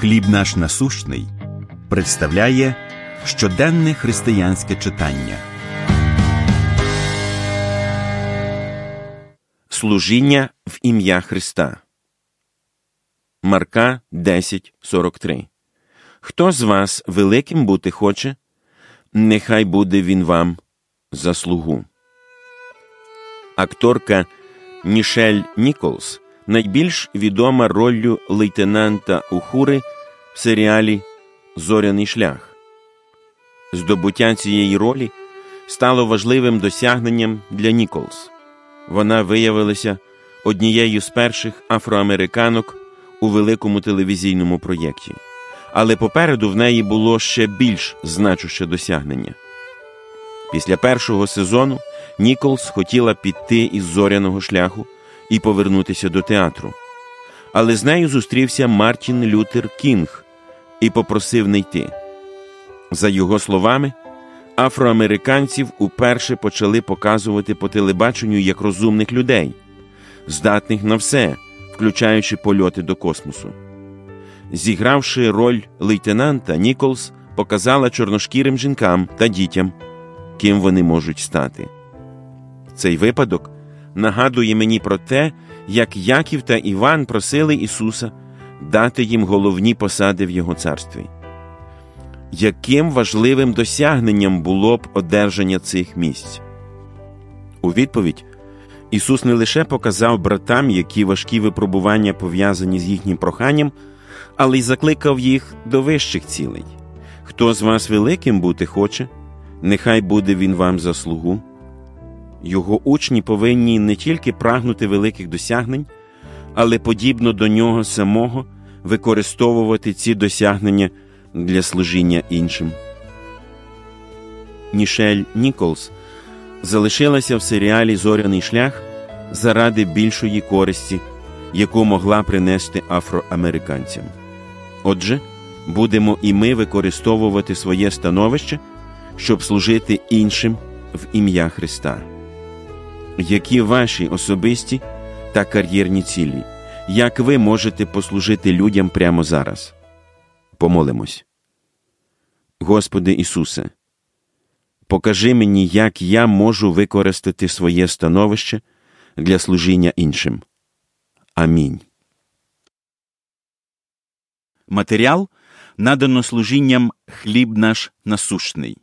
Хліб наш насущний представляє щоденне християнське читання. Служіння в ім'я Христа. Марка 10.43 Хто з вас великим бути хоче, нехай буде він вам за слугу. Акторка Мішель Ніколс найбільш відома роллю лейтенанта Ухури в серіалі Зоряний шлях. Здобуття цієї ролі стало важливим досягненням для Ніколс. Вона виявилася однією з перших афроамериканок у великому телевізійному проєкті, але попереду в неї було ще більш значуще досягнення. Після першого сезону Ніколс хотіла піти із зоряного шляху і повернутися до театру. Але з нею зустрівся Мартін Лютер Кінг і попросив не йти. За його словами, афроамериканців уперше почали показувати по телебаченню як розумних людей, здатних на все, включаючи польоти до космосу. Зігравши роль лейтенанта, Ніколс показала чорношкірим жінкам та дітям, ким вони можуть стати. Цей випадок нагадує мені про те, як Яків та Іван просили Ісуса дати їм головні посади в Його царстві. Яким важливим досягненням було б одержання цих місць? У відповідь Ісус не лише показав братам, які важкі випробування пов'язані з їхнім проханням, але й закликав їх до вищих цілей. Хто з вас великим бути хоче, нехай буде він вам за слугу. Його учні повинні не тільки прагнути великих досягнень, але подібно до нього самого використовувати ці досягнення для служіння іншим. Нішель Ніколс залишилася в серіалі Зоряний шлях заради більшої користі, яку могла принести афроамериканцям. Отже, будемо і ми використовувати своє становище, щоб служити іншим в ім'я Христа. Які ваші особисті та кар'єрні цілі? Як ви можете послужити людям прямо зараз? Помолимось. Господи Ісусе, покажи мені, як я можу використати своє становище для служіння іншим. Амінь. Матеріал надано служінням хліб наш насущний.